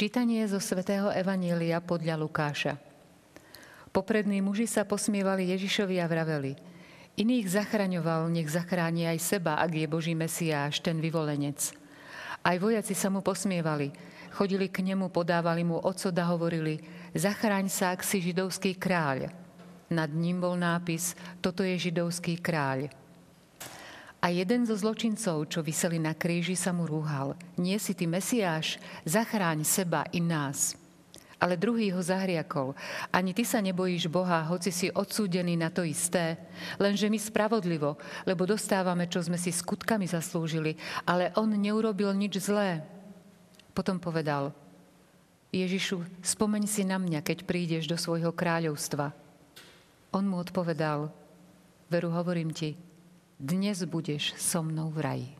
Čítanie zo svätého Evanília podľa Lukáša. Poprední muži sa posmievali Ježišovi a vraveli, iných zachraňoval, nech zachráni aj seba, ak je Boží Mesiáš, ten vyvolenec. Aj vojaci sa mu posmievali, chodili k nemu, podávali mu ocot a hovorili, zachráň sa, ak si židovský kráľ. Nad ním bol nápis, toto je židovský kráľ. A jeden zo zločincov, čo vyseli na kríži, sa mu rúhal. Nie si ty Mesiáš, zachráň seba i nás. Ale druhý ho zahriakol. Ani ty sa nebojíš Boha, hoci si odsúdený na to isté. Lenže my spravodlivo, lebo dostávame, čo sme si skutkami zaslúžili, ale on neurobil nič zlé. Potom povedal, Ježišu, spomeň si na mňa, keď prídeš do svojho kráľovstva. On mu odpovedal, veru hovorím ti, dnes budeš so mnou v raji.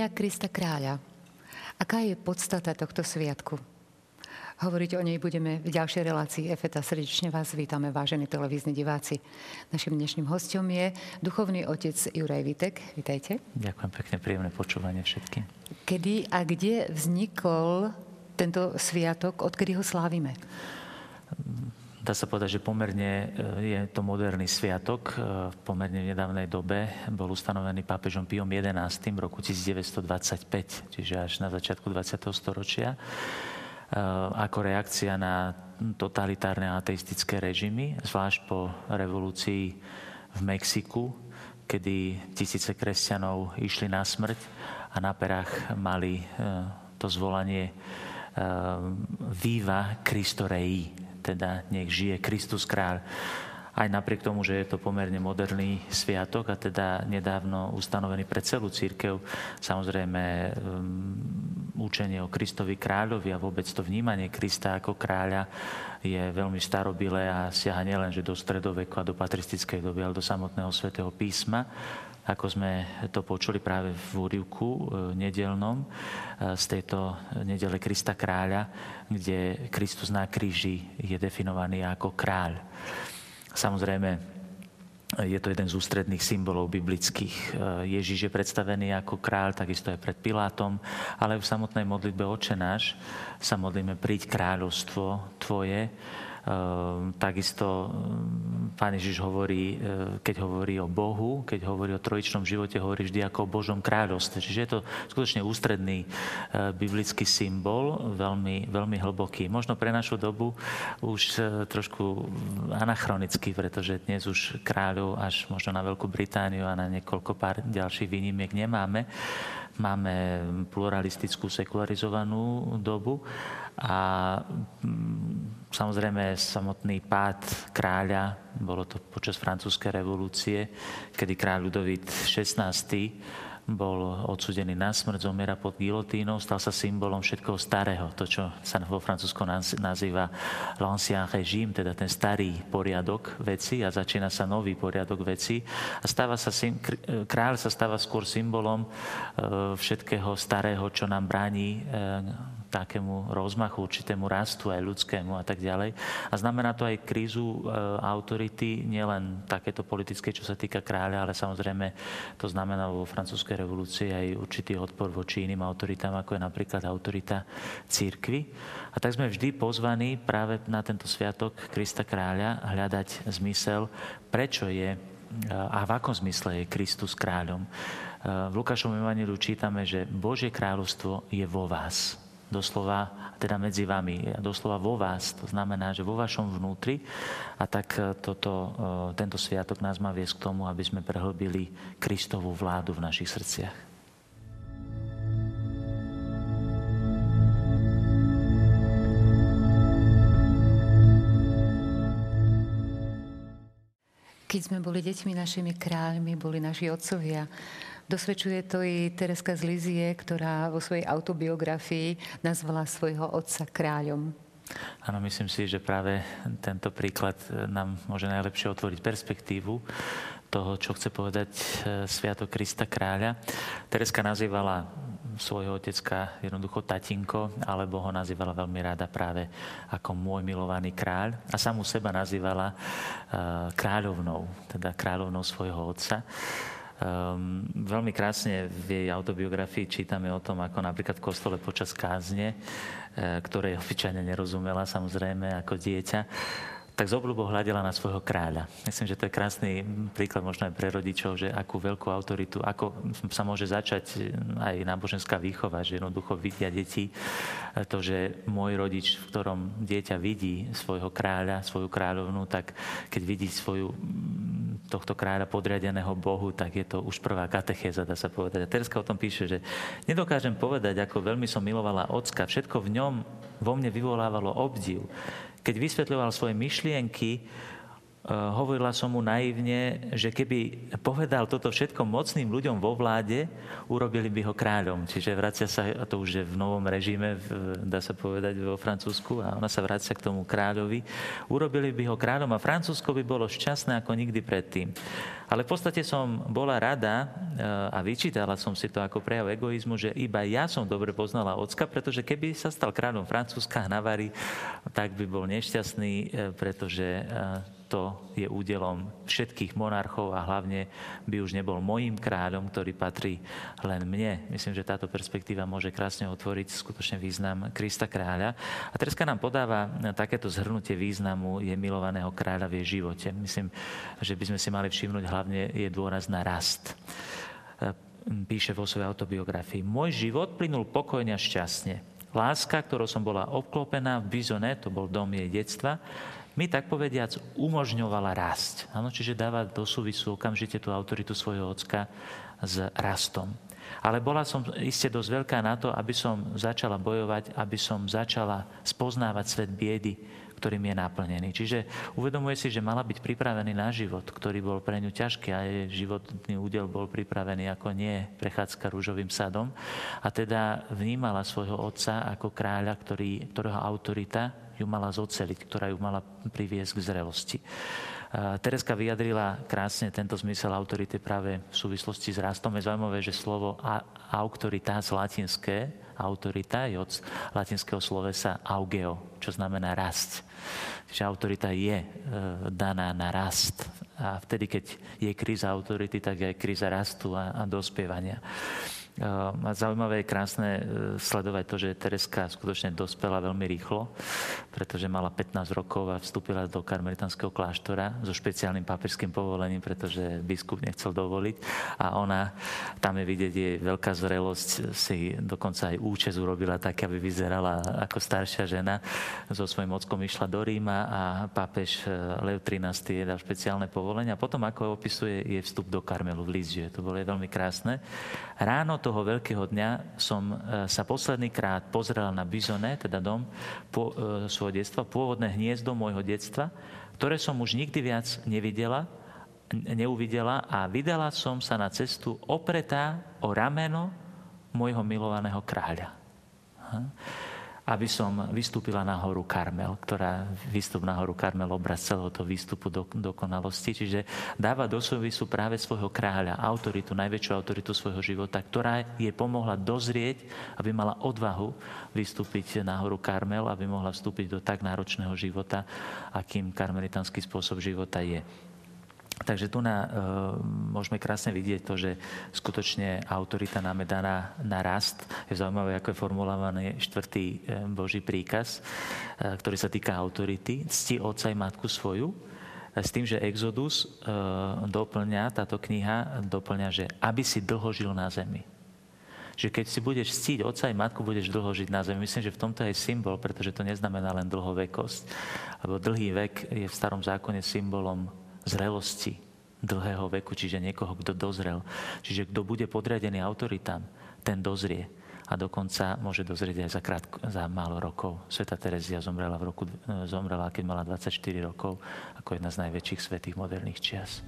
Nedeľa Krista Kráľa. Aká je podstata tohto sviatku? Hovoriť o nej budeme v ďalšej relácii EFETA. Srdečne vás vítame, vážení televízni diváci. Našim dnešným hostom je duchovný otec Juraj Vitek. Vítajte. Ďakujem pekne, príjemné počúvanie všetkým. Kedy a kde vznikol tento sviatok, odkedy ho slávime? Dá sa povedať, že pomerne e, je to moderný sviatok. E, v pomerne nedávnej dobe bol ustanovený pápežom Piom XI v roku 1925, čiže až na začiatku 20. storočia, e, ako reakcia na totalitárne ateistické režimy, zvlášť po revolúcii v Mexiku, kedy tisíce kresťanov išli na smrť a na perách mali to zvolanie Viva Cristo Rei, teda nech žije Kristus kráľ. Aj napriek tomu, že je to pomerne moderný sviatok a teda nedávno ustanovený pre celú církev, samozrejme um, učenie o Kristovi kráľovi a vôbec to vnímanie Krista ako kráľa je veľmi starobilé a siaha nielenže do stredoveku a do patristickej doby, ale do samotného svätého písma ako sme to počuli práve v úrivku e, nedelnom e, z tejto nedele Krista kráľa, kde Kristus na kríži je definovaný ako kráľ. Samozrejme, je to jeden z ústredných symbolov biblických. Ježíš je predstavený ako kráľ, takisto aj pred Pilátom, ale v samotnej modlitbe Oče náš sa modlíme príď kráľovstvo Tvoje, takisto ehm, Pán Ježiš hovorí, ehm, keď hovorí o Bohu, keď hovorí o trojičnom živote, hovorí vždy ako o Božom kráľovstve. Čiže je to skutočne ústredný biblický symbol, veľmi, veľmi hlboký. Možno pre našu dobu už trošku anachronický, pretože dnes už kráľov až možno na Veľkú Britániu a na niekoľko pár ďalších výnimiek nemáme. Máme pluralistickú, sekularizovanú dobu a mm, samozrejme samotný pád kráľa, bolo to počas francúzskej revolúcie, kedy kráľ Ludovít XVI bol odsudený na smrť, zomiera pod gilotínou, stal sa symbolom všetkého starého, to, čo sa vo Francúzsku nazýva l'ancien régime, teda ten starý poriadok veci a začína sa nový poriadok veci. A stáva sa, kráľ sa stáva skôr symbolom e, všetkého starého, čo nám bráni e, takému rozmachu, určitému rastu aj ľudskému a tak ďalej. A znamená to aj krízu e, autority, nielen takéto politické, čo sa týka kráľa, ale samozrejme to znamená vo francúzskej revolúcii aj určitý odpor voči iným autoritám, ako je napríklad autorita církvy. A tak sme vždy pozvaní práve na tento sviatok Krista kráľa hľadať zmysel, prečo je e, a v akom zmysle je Kristus kráľom. E, v Lukášovom evaníliu čítame, že Božie kráľovstvo je vo vás doslova, teda medzi vami, doslova vo vás. To znamená, že vo vašom vnútri. A tak e, toto, e, tento sviatok nás má viesť k tomu, aby sme prehlbili Kristovú vládu v našich srdciach. Keď sme boli deťmi, našimi kráľmi boli naši otcovia, Dosvedčuje to i Tereska z Lizie, ktorá vo svojej autobiografii nazvala svojho otca kráľom. Áno, myslím si, že práve tento príklad nám môže najlepšie otvoriť perspektívu toho, čo chce povedať e, Sviatok Krista kráľa. Tereska nazývala svojho otecka jednoducho tatinko, alebo ho nazývala veľmi rada práve ako môj milovaný kráľ. A samú seba nazývala uh, kráľovnou, teda kráľovnou svojho otca. Um, veľmi krásne v jej autobiografii čítame o tom, ako napríklad v kostole počas kázne, uh, ktorej obyčajne nerozumela samozrejme ako dieťa, tak z obľubou hľadela na svojho kráľa. Myslím, že to je krásny príklad možno aj pre rodičov, že akú veľkú autoritu, ako sa môže začať aj náboženská výchova, že jednoducho vidia deti to, že môj rodič, v ktorom dieťa vidí svojho kráľa, svoju kráľovnú, tak keď vidí svoju tohto kráľa podriadeného Bohu, tak je to už prvá katechéza, dá sa povedať. A Terska o tom píše, že nedokážem povedať, ako veľmi som milovala ocka, všetko v ňom vo mne vyvolávalo obdiv keď vysvetľoval svoje myšlienky, hovorila som mu naivne, že keby povedal toto všetko mocným ľuďom vo vláde, urobili by ho kráľom. Čiže vracia sa, a to už je v novom režime, dá sa povedať, vo Francúzsku, a ona sa vracia k tomu kráľovi. Urobili by ho kráľom a Francúzsko by bolo šťastné ako nikdy predtým. Ale v podstate som bola rada eh, a vyčítala som si to ako prejav egoizmu, že iba ja som dobre poznala ocka, pretože keby sa stal kráľom Francúzska Navary, tak by bol nešťastný, eh, pretože to je údelom všetkých monarchov a hlavne by už nebol mojím kráľom, ktorý patrí len mne. Myslím, že táto perspektíva môže krásne otvoriť skutočne význam Krista kráľa. A Treska nám podáva takéto zhrnutie významu je milovaného kráľa v jej živote. Myslím, že by sme si mali všimnúť hlavne je dôraz na rast píše vo svojej autobiografii. Môj život plynul pokojne a šťastne. Láska, ktorou som bola obklopená v Bizone, to bol dom jej detstva, mi tak povediac umožňovala rásť. Ano, čiže dáva do súvisu okamžite tú autoritu svojho ocka s rastom. Ale bola som iste dosť veľká na to, aby som začala bojovať, aby som začala spoznávať svet biedy, ktorým je naplnený. Čiže uvedomuje si, že mala byť pripravený na život, ktorý bol pre ňu ťažký a jej životný údel bol pripravený ako nie prechádzka rúžovým sadom. A teda vnímala svojho otca ako kráľa, ktorý, ktorého autorita ju mala zoceliť, ktorá ju mala priviesť k zrelosti. Tereska vyjadrila krásne tento zmysel autority práve v súvislosti s rastom. Je zaujímavé, že slovo autorita z latinské, autorita je od latinského slovesa augeo, čo znamená rast. Čiže autorita je e, daná na rast. A vtedy, keď je kríza autority, tak je aj kríza rastu a, a dospievania. A zaujímavé je krásne e, sledovať to, že Tereska skutočne dospela veľmi rýchlo, pretože mala 15 rokov a vstúpila do karmelitanského kláštora so špeciálnym papežským povolením, pretože biskup nechcel dovoliť. A ona, tam je vidieť jej veľká zrelosť, si dokonca aj účes urobila tak, aby vyzerala ako staršia žena. So svojím ockom išla do Ríma a pápež e, Lev 13. jej dal špeciálne povolenie. A potom, ako opisuje, je vstup do Karmelu v Lízie. To bolo veľmi krásne. Ráno toho veľkého dňa som e, sa posledný krát pozrel na Bizone, teda dom po, e, svojho detstva, pôvodné hniezdo môjho detstva, ktoré som už nikdy viac nevidela, neuvidela a vydala som sa na cestu opretá o rameno môjho milovaného kráľa. Aha aby som vystúpila na horu Karmel, ktorá výstup na horu Karmel obraz celého toho výstupu do dokonalosti. Čiže dáva do súvisu práve svojho kráľa, autoritu, najväčšiu autoritu svojho života, ktorá jej pomohla dozrieť, aby mala odvahu vystúpiť na horu Karmel, aby mohla vstúpiť do tak náročného života, akým karmelitánsky spôsob života je. Takže tu na, e, môžeme krásne vidieť to, že skutočne autorita nám je daná na rast. Je zaujímavé, ako je formulovaný štvrtý e, Boží príkaz, e, ktorý sa týka autority. Cti otca i matku svoju. S tým, že Exodus e, doplňa, táto kniha doplňa, že aby si dlho žil na zemi. Že keď si budeš ctiť otca i matku, budeš dlho žiť na zemi. Myslím, že v tomto je symbol, pretože to neznamená len dlhovekosť. Lebo dlhý vek je v starom zákone symbolom zrelosti dlhého veku, čiže niekoho, kto dozrel. Čiže kto bude podriadený autoritám, ten dozrie. A dokonca môže dozrieť aj za, krátko, za málo rokov. Sveta Terezia zomrela, v roku, zomrela, keď mala 24 rokov, ako jedna z najväčších svetých moderných čias.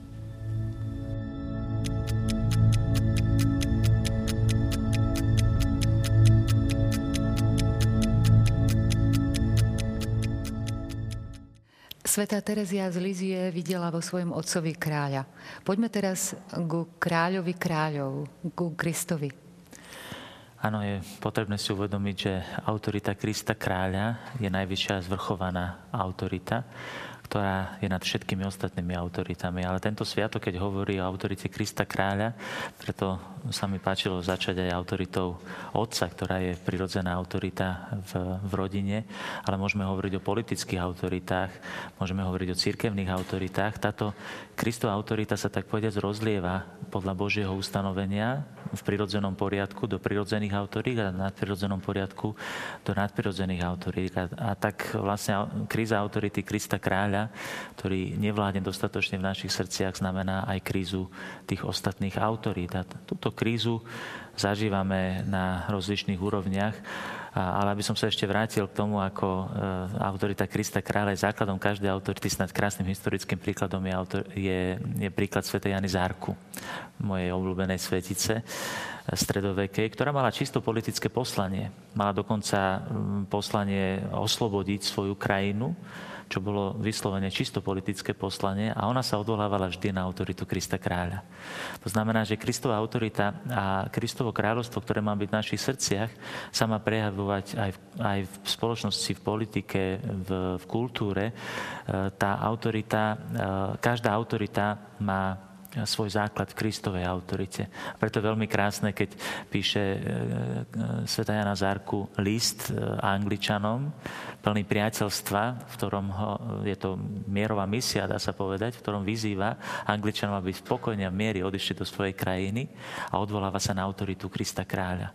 thank you Svetá Terezia z Lizie videla vo svojom otcovi kráľa. Poďme teraz ku kráľovi kráľov, ku Kristovi. Áno, je potrebné si uvedomiť, že autorita Krista kráľa je najvyššia zvrchovaná autorita ktorá je nad všetkými ostatnými autoritami. Ale tento sviatok, keď hovorí o autorite Krista kráľa, preto sa mi páčilo začať aj autoritou otca, ktorá je prirodzená autorita v, v rodine, ale môžeme hovoriť o politických autoritách, môžeme hovoriť o cirkevných autoritách. Táto Kristova autorita sa tak povediac rozlieva podľa Božieho ustanovenia v prirodzenom poriadku do prirodzených autorít a v nadprirodzenom poriadku do nadprirodzených autorít. A, a tak vlastne kríza autority Krista kráľa, ktorý nevládne dostatočne v našich srdciach, znamená aj krízu tých ostatných autorít. A túto krízu zažívame na rozličných úrovniach. Ale aby som sa ešte vrátil k tomu, ako e, autorita Krista kráľa je základom každej autority, snad krásnym historickým príkladom je, autor, je, je príklad Sv. Jany Zárku, mojej obľúbenej svetice e, stredovekej, ktorá mala čisto politické poslanie. Mala dokonca poslanie oslobodiť svoju krajinu čo bolo vyslovene čisto politické poslanie a ona sa odvolávala vždy na autoritu Krista kráľa. To znamená, že Kristova autorita a Kristovo kráľovstvo, ktoré má byť v našich srdciach, sa má prejavovať aj v, aj v spoločnosti, v politike, v, v kultúre. E, tá autorita, e, každá autorita má svoj základ v Kristovej autorite. A preto je veľmi krásne, keď píše e, e, Sveta Jana Zárku list e, Angličanom, plný priateľstva, v ktorom ho, je to mierová misia, dá sa povedať, v ktorom vyzýva Angličanov, aby spokojne a miery odišli do svojej krajiny a odvoláva sa na autoritu Krista kráľa.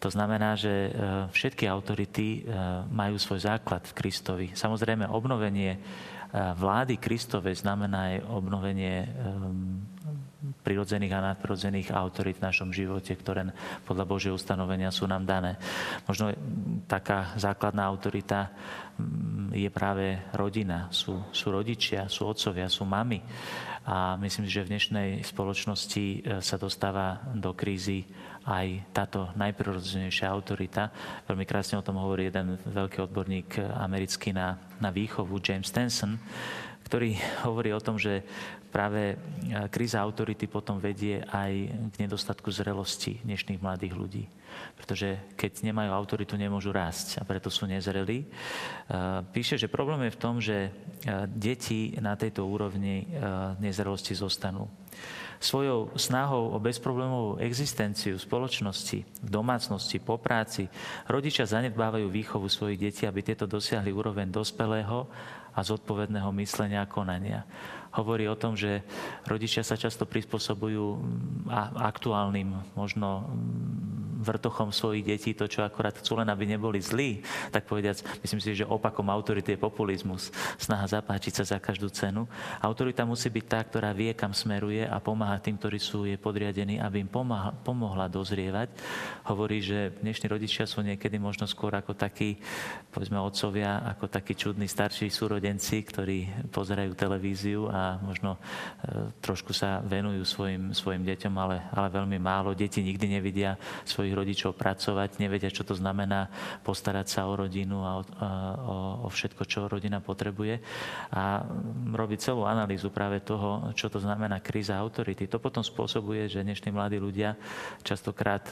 To znamená, že všetky autority majú svoj základ v Kristovi. Samozrejme, obnovenie vlády Kristovej znamená aj obnovenie ehm, prirodzených a nadprirodzených autorit v našom živote, ktoré podľa Božieho ustanovenia sú nám dané. Možno taká základná autorita mm, je práve rodina, sú, sú rodičia, sú otcovia, sú mamy. A myslím že v dnešnej spoločnosti e, sa dostáva do krízy aj táto najprirodzenejšia autorita. Veľmi krásne o tom hovorí jeden veľký odborník americký na, na výchovu, James Stenson, ktorý hovorí o tom, že práve e, kríza autority potom vedie aj k nedostatku zrelosti dnešných mladých ľudí. Pretože keď nemajú autoritu, nemôžu rásť a preto sú nezrelí. E, píše, že problém je v tom, že e, deti na tejto úrovni nezrelosti zostanú svojou snahou o bezproblémovú existenciu v spoločnosti, v domácnosti, po práci, rodičia zanedbávajú výchovu svojich detí, aby tieto dosiahli úroveň dospelého a zodpovedného myslenia a konania hovorí o tom, že rodičia sa často prispôsobujú mm, aktuálnym možno mm, vrtochom svojich detí, to, čo akorát chcú len, aby neboli zlí, tak povediac, myslím si, že opakom autority je populizmus, snaha zapáčiť sa za každú cenu. Autorita musí byť tá, ktorá vie, kam smeruje a pomáha tým, ktorí sú jej podriadení, aby im pomáha, pomohla dozrievať. Hovorí, že dnešní rodičia sú niekedy možno skôr ako takí, povedzme, otcovia, ako takí čudní starší súrodenci, ktorí pozerajú televíziu a a možno e, trošku sa venujú svojim, svojim deťom, ale, ale veľmi málo. Deti nikdy nevidia svojich rodičov pracovať, nevedia, čo to znamená postarať sa o rodinu a o, o, o všetko, čo rodina potrebuje. A robiť celú analýzu práve toho, čo to znamená kríza autority. To potom spôsobuje, že dnešní mladí ľudia častokrát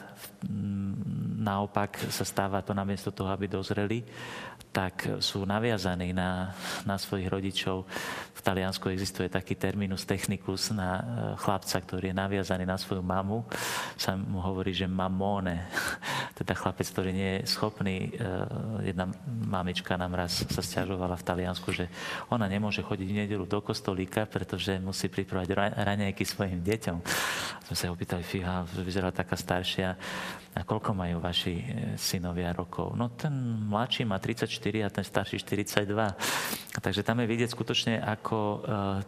naopak sa stáva to namiesto toho, aby dozreli, tak sú naviazaní na, na svojich rodičov. V Taliansku existuje taký terminus technicus na e, chlapca, ktorý je naviazaný na svoju mamu. Sa mu hovorí, že mamone. Teda chlapec, ktorý nie je schopný. E, jedna mamička nám raz sa stiažovala v Taliansku, že ona nemôže chodiť v nedelu do kostolíka, pretože musí pripravať raňajky svojim deťom. Sme sa opýtali, fíha, vyzerá taká staršia. A koľko majú vaši e, synovia rokov? No ten mladší má 34 a ten starší 42. Takže tam je vidieť skutočne, ako e,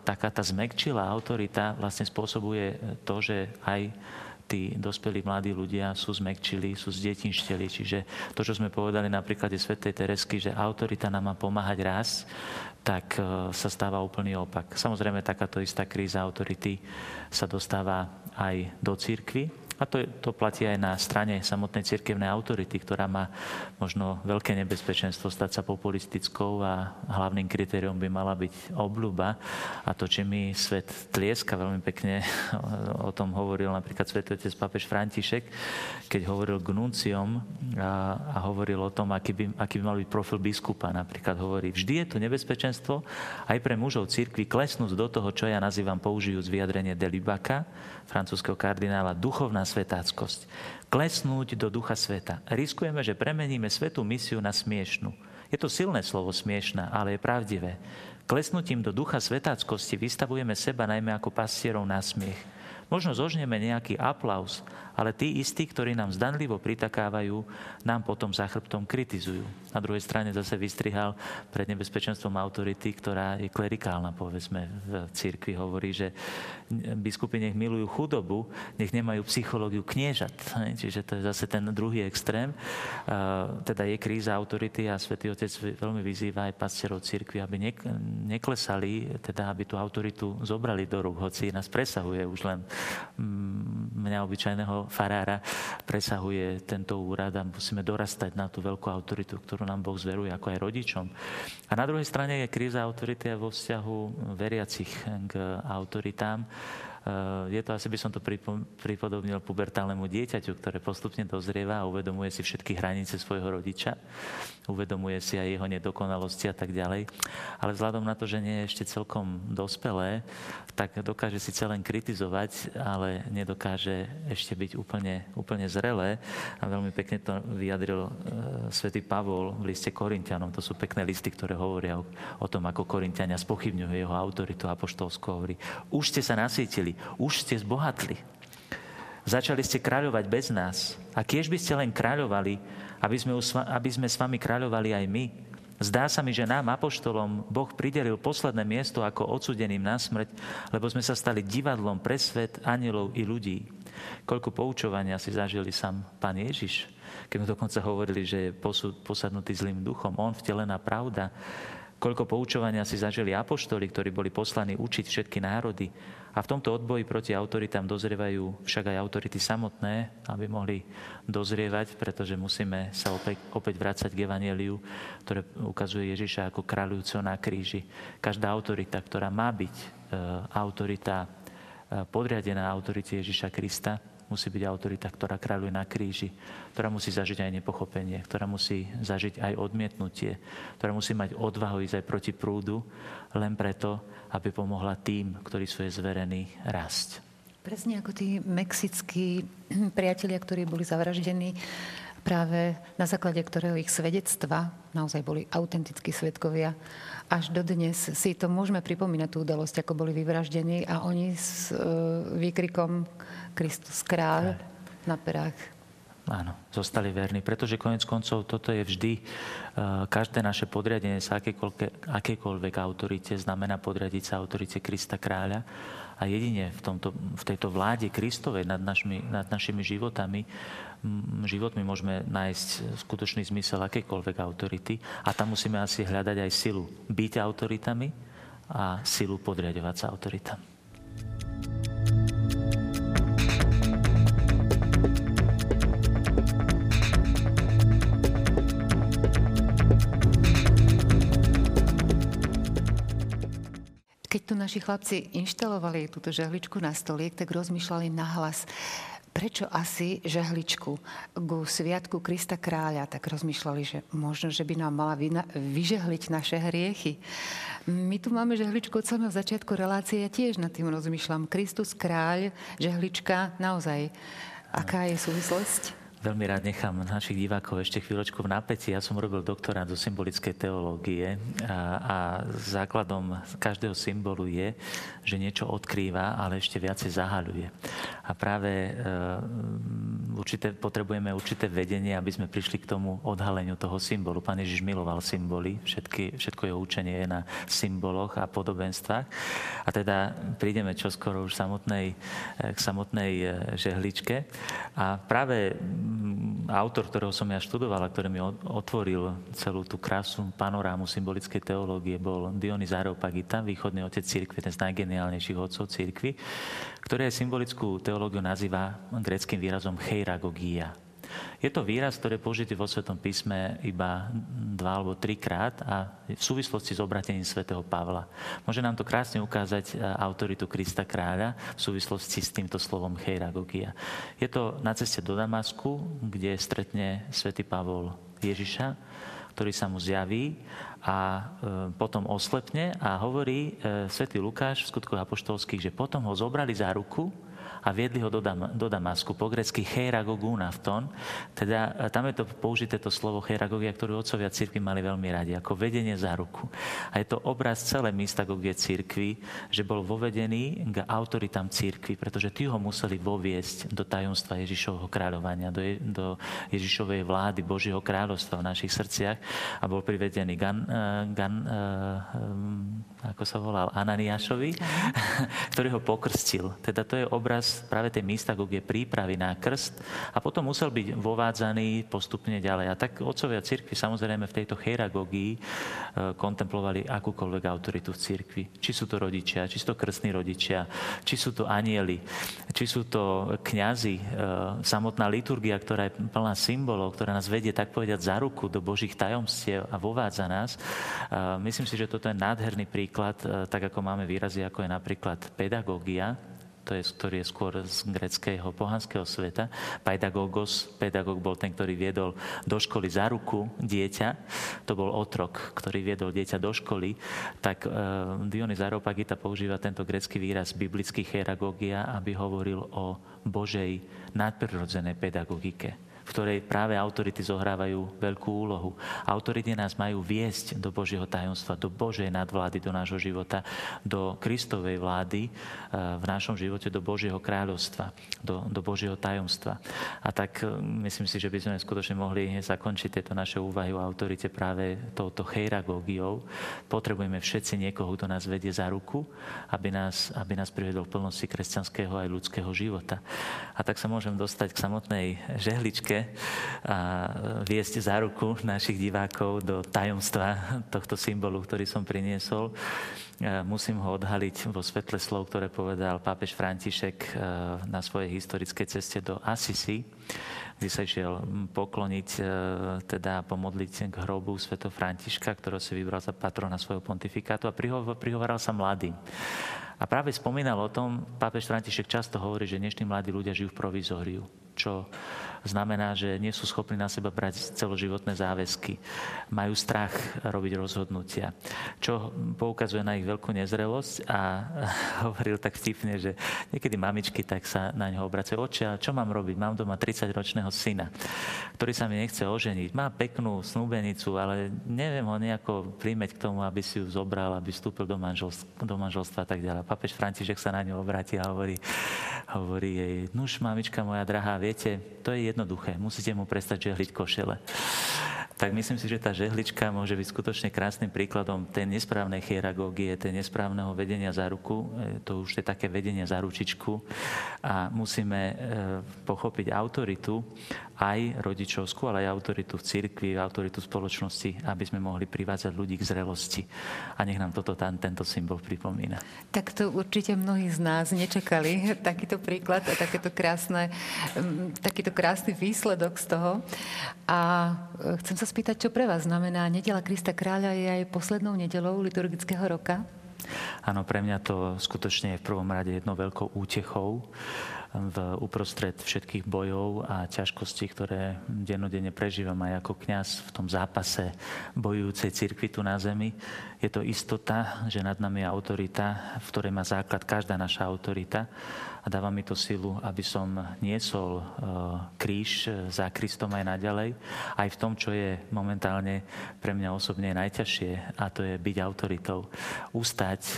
taká tá zmekčilá autorita vlastne spôsobuje to, že aj tí dospelí mladí ľudia sú zmekčili, sú zdetinšteli. Čiže to, čo sme povedali na príklade svätej Teresky, že autorita nám má pomáhať rásť, tak e, sa stáva úplný opak. Samozrejme, takáto istá kríza autority sa dostáva aj do církvy, A to, to platí aj na strane samotnej cirkevnej autority, ktorá má možno veľké nebezpečenstvo stať sa populistickou a hlavným kritériom by mala byť obľuba. A to, či mi svet tlieska veľmi pekne, o tom hovoril napríklad svätý otec pápež František, keď hovoril k nunciom a, a hovoril o tom, aký by, aký by mal byť profil biskupa. Napríklad hovorí, vždy je tu nebezpečenstvo aj pre mužov cirkvi klesnúť do toho, čo ja nazývam použijúc vyjadrenie Delibaka, francúzského kardinála, duchovná svetáckosť. Klesnúť do ducha sveta. Riskujeme, že premeníme svetú misiu na smiešnú. Je to silné slovo smiešná, ale je pravdivé. Klesnutím do ducha svetáckosti vystavujeme seba najmä ako pastierov na smiech. Možno zožneme nejaký aplaus, ale tí istí, ktorí nám zdanlivo pritakávajú, nám potom za chrbtom kritizujú. Na druhej strane zase vystrihal pred nebezpečenstvom autority, ktorá je klerikálna, povedzme, v cirkvi hovorí, že biskupy nech milujú chudobu, nech nemajú psychológiu kniežat. Čiže to je zase ten druhý extrém. Teda je kríza autority a svätý Otec veľmi vyzýva aj pastierov cirkvi, aby neklesali, teda aby tú autoritu zobrali do rúk, hoci nás presahuje už len mm, mňa obyčajného farára presahuje tento úrad a musíme dorastať na tú veľkú autoritu, ktorú nám Boh zveruje ako aj rodičom. A na druhej strane je kríza autority vo vzťahu veriacich k autoritám. Eh, je to, asi by som to pripodobnil pubertálnemu dieťaťu, ktoré postupne dozrieva a uvedomuje si všetky hranice svojho rodiča, uvedomuje si aj jeho nedokonalosti a tak ďalej. Ale vzhľadom na to, že nie je ešte celkom dospelé, tak dokáže si len kritizovať, ale nedokáže ešte byť úplne, úplne zrelé. A veľmi pekne to vyjadril uh, svätý Pavol v liste Korintianom. To sú pekné listy, ktoré hovoria o, o tom, ako Korintiania spochybňujú jeho autoritu apoštolskú. Hovorí, už ste sa nasítili zbohatli. Už ste zbohatli. Začali ste kráľovať bez nás. A kiež by ste len kráľovali, aby sme, aby sme s vami kráľovali aj my. Zdá sa mi, že nám, apoštolom, Boh pridelil posledné miesto ako odsudeným na smrť, lebo sme sa stali divadlom pre svet, anielov i ľudí. Koľko poučovania si zažili sám pán Ježiš, keď mu dokonca hovorili, že je posadnutý zlým duchom. On vtelená pravda. Koľko poučovania si zažili apoštoli, ktorí boli poslaní učiť všetky národy. A v tomto odboji proti autoritám dozrievajú však aj autority samotné, aby mohli dozrievať, pretože musíme sa opäť, opäť vrácať k Evangeliu, ktoré ukazuje Ježiša ako kráľujúceho na kríži. Každá autorita, ktorá má byť e, autorita e, podriadená autorite Ježiša Krista, musí byť autorita, ktorá kráľuje na kríži, ktorá musí zažiť aj nepochopenie, ktorá musí zažiť aj odmietnutie, ktorá musí mať odvahu ísť aj proti prúdu, len preto, aby pomohla tým, ktorí sú jej zverení, rásť. Presne ako tí mexickí priatelia, ktorí boli zavraždení práve na základe ktorého ich svedectva naozaj boli autentickí svetkovia. Až dodnes si to môžeme pripomínať tú udalosť, ako boli vyvraždení a oni s e, výkrikom Kristus kráľ na perách. Áno, zostali verní, pretože konec koncov toto je vždy, uh, každé naše podriadenie sa akékoľvek, akékoľvek autorite znamená podriadiť sa autorite Krista kráľa a jedine v, tomto, v tejto vláde Kristovej nad našimi, nad našimi životami životmi môžeme nájsť skutočný zmysel akékoľvek autority a tam musíme asi hľadať aj silu byť autoritami a silu podriadovať sa autoritám. Tu naši chlapci inštalovali túto žehličku na stoliek, tak rozmýšľali nahlas, prečo asi žehličku ku Sviatku Krista Kráľa, tak rozmýšľali, že možno, že by nám mala vyžehliť naše hriechy. My tu máme žehličku od samého začiatku relácie, ja tiež nad tým rozmýšľam. Kristus Kráľ, žehlička, naozaj, aká je súvislosť? Veľmi rád nechám našich divákov ešte chvíľočku v napätí. Ja som robil doktorát zo symbolickej teológie a, a základom každého symbolu je, že niečo odkrýva, ale ešte viacej zahaľuje. A práve e, určité, potrebujeme určité vedenie, aby sme prišli k tomu odhaleniu toho symbolu. Pán Ježiš miloval symboly, všetky, všetko jeho učenie je na symboloch a podobenstvách. A teda prídeme čoskoro už samotnej, k samotnej e, žehličke. A práve autor, ktorého som ja študoval a ktorý mi otvoril celú tú krásu panorámu symbolickej teológie, bol Dionys Areopagita, východný otec církvy, ten z najgeniálnejších otcov církvy, ktorý aj symbolickú teológiu nazýva greckým výrazom cheiragogia, je to výraz, ktorý je použitý vo Svetom písme iba dva alebo trikrát a v súvislosti s obratením svätého Pavla. Môže nám to krásne ukázať e, autoritu Krista kráľa v súvislosti s týmto slovom cheiragogia. Je to na ceste do Damasku, kde stretne svätý Pavol Ježiša, ktorý sa mu zjaví a e, potom oslepne a hovorí e, svätý Lukáš v skutkoch apoštolských, že potom ho zobrali za ruku a viedli ho do, Dam- do Damasku. Po grecky cheiragogúnafton, teda e, tam je to použité to slovo cheiragogia, ktorú otcovia cirkvi mali veľmi radi, ako vedenie za ruku. A je to obraz celé mystagogie cirkvi, že bol vovedený k autoritám cirkvi, pretože tí ho museli voviesť do tajomstva Ježišovho kráľovania, do, Je- do Ježišovej vlády, Božieho kráľovstva v našich srdciach a bol privedený Gan, uh, Gan uh, um, ako sa volal, Ananiášovi, ktorý ho pokrstil. Teda to je obraz práve tej mystagogie prípravy na krst a potom musel byť vovádzaný postupne ďalej. A tak otcovia cirkvi samozrejme v tejto chiragogii e, kontemplovali akúkoľvek autoritu v cirkvi. Či sú to rodičia, či sú to krstní rodičia, či sú to anieli, či sú to kňazi, e, samotná liturgia, ktorá je plná symbolov, ktorá nás vedie tak povedať za ruku do Božích tajomstiev a vovádza nás. E, myslím si, že toto je nádherný príklad, tak ako máme výrazy, ako je napríklad pedagógia, to je, ktorý je skôr z greckého pohanského sveta. Paidagogos, pedagóg bol ten, ktorý viedol do školy za ruku dieťa. To bol otrok, ktorý viedol dieťa do školy. Tak e, Dionys Areopagita používa tento grecký výraz biblický cheragógia, aby hovoril o Božej nadprirodzenej pedagogike ktorej práve autority zohrávajú veľkú úlohu. Autority nás majú viesť do Božieho tajomstva, do Božej nadvlády, do nášho života, do Kristovej vlády eh, v našom živote, do Božieho kráľovstva, do, do Božieho tajomstva. A tak eh, myslím si, že by sme skutočne mohli zakončiť tieto naše úvahy o autorite práve touto chejragógiou. Potrebujeme všetci niekoho, kto nás vedie za ruku, aby nás, aby nás privedol plnosti kresťanského aj ľudského života. A tak sa môžem dostať k samotnej žehličke, a viesť za ruku našich divákov do tajomstva tohto symbolu, ktorý som priniesol. Musím ho odhaliť vo svetle slov, ktoré povedal pápež František e, na svojej historickej ceste do Asisi, kde sa išiel pokloniť, e, teda pomodliť k hrobu sveto Františka, ktorého si vybral za patrona svojho pontifikátu a prihovaral sa mladým. A práve spomínal o tom, pápež František často hovorí, že dnešní mladí ľudia žijú v provizóriu, čo znamená, že nie sú schopní na seba brať celoživotné záväzky. Majú strach robiť rozhodnutia, čo poukazuje na ich veľkú nezrelosť a hovoril tak vtipne, že niekedy mamičky tak sa na ňo obracajú. Oče, čo mám robiť? Mám doma 30-ročného syna, ktorý sa mi nechce oženiť. Má peknú snúbenicu, ale neviem ho nejako príjmeť k tomu, aby si ju zobral, aby vstúpil do manželstva, do manželstva a tak ďalej. Papež František sa na ňu obratí a hovorí, hovorí jej, nuž mamička moja drahá, viete, to je jednoduché. Musíte mu prestať žehliť košele tak myslím si, že tá žehlička môže byť skutočne krásnym príkladom tej nesprávnej chieragógie, tej nesprávneho vedenia za ruku. E, to už je také vedenie za ručičku a musíme e, pochopiť autoritu, aj rodičovskú, ale aj autoritu v cirkvi, autoritu v spoločnosti, aby sme mohli privádzať ľudí k zrelosti. A nech nám toto tento symbol pripomína. Tak to určite mnohí z nás nečakali, takýto príklad a takéto krásne, takýto krásny výsledok z toho. A e, chcem sa spýtať, čo pre vás znamená Nedela Krista Kráľa je aj poslednou nedelou liturgického roka? Áno, pre mňa to skutočne je v prvom rade jednou veľkou útechou v uprostred všetkých bojov a ťažkostí, ktoré dennodenne prežívam aj ako kňaz v tom zápase bojujúcej cirkvi tu na zemi. Je to istota, že nad nami je autorita, v ktorej má základ každá naša autorita a dáva mi to silu, aby som niesol e, kríž za Kristom aj naďalej, aj v tom, čo je momentálne pre mňa osobne najťažšie, a to je byť autoritou. Ustať e,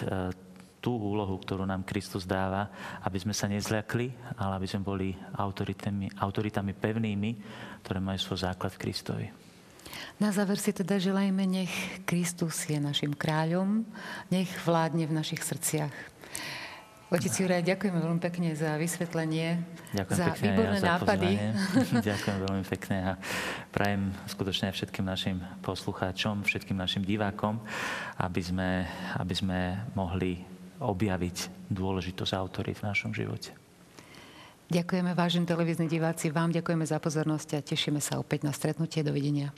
tú úlohu, ktorú nám Kristus dáva, aby sme sa nezľakli, ale aby sme boli autoritami, autoritami pevnými, ktoré majú svoj základ v Kristovi. Na záver si teda želajme, nech Kristus je našim kráľom, nech vládne v našich srdciach. Otec Juraj, ďakujeme veľmi pekne za vysvetlenie, ďakujem za pekne výborné ja za nápady. ďakujem veľmi pekne a prajem skutočne všetkým našim poslucháčom, všetkým našim divákom, aby sme, aby sme mohli objaviť dôležitosť autory v našom živote. Ďakujeme, vážení televízni diváci, vám ďakujeme za pozornosť a tešíme sa opäť na stretnutie. Dovidenia.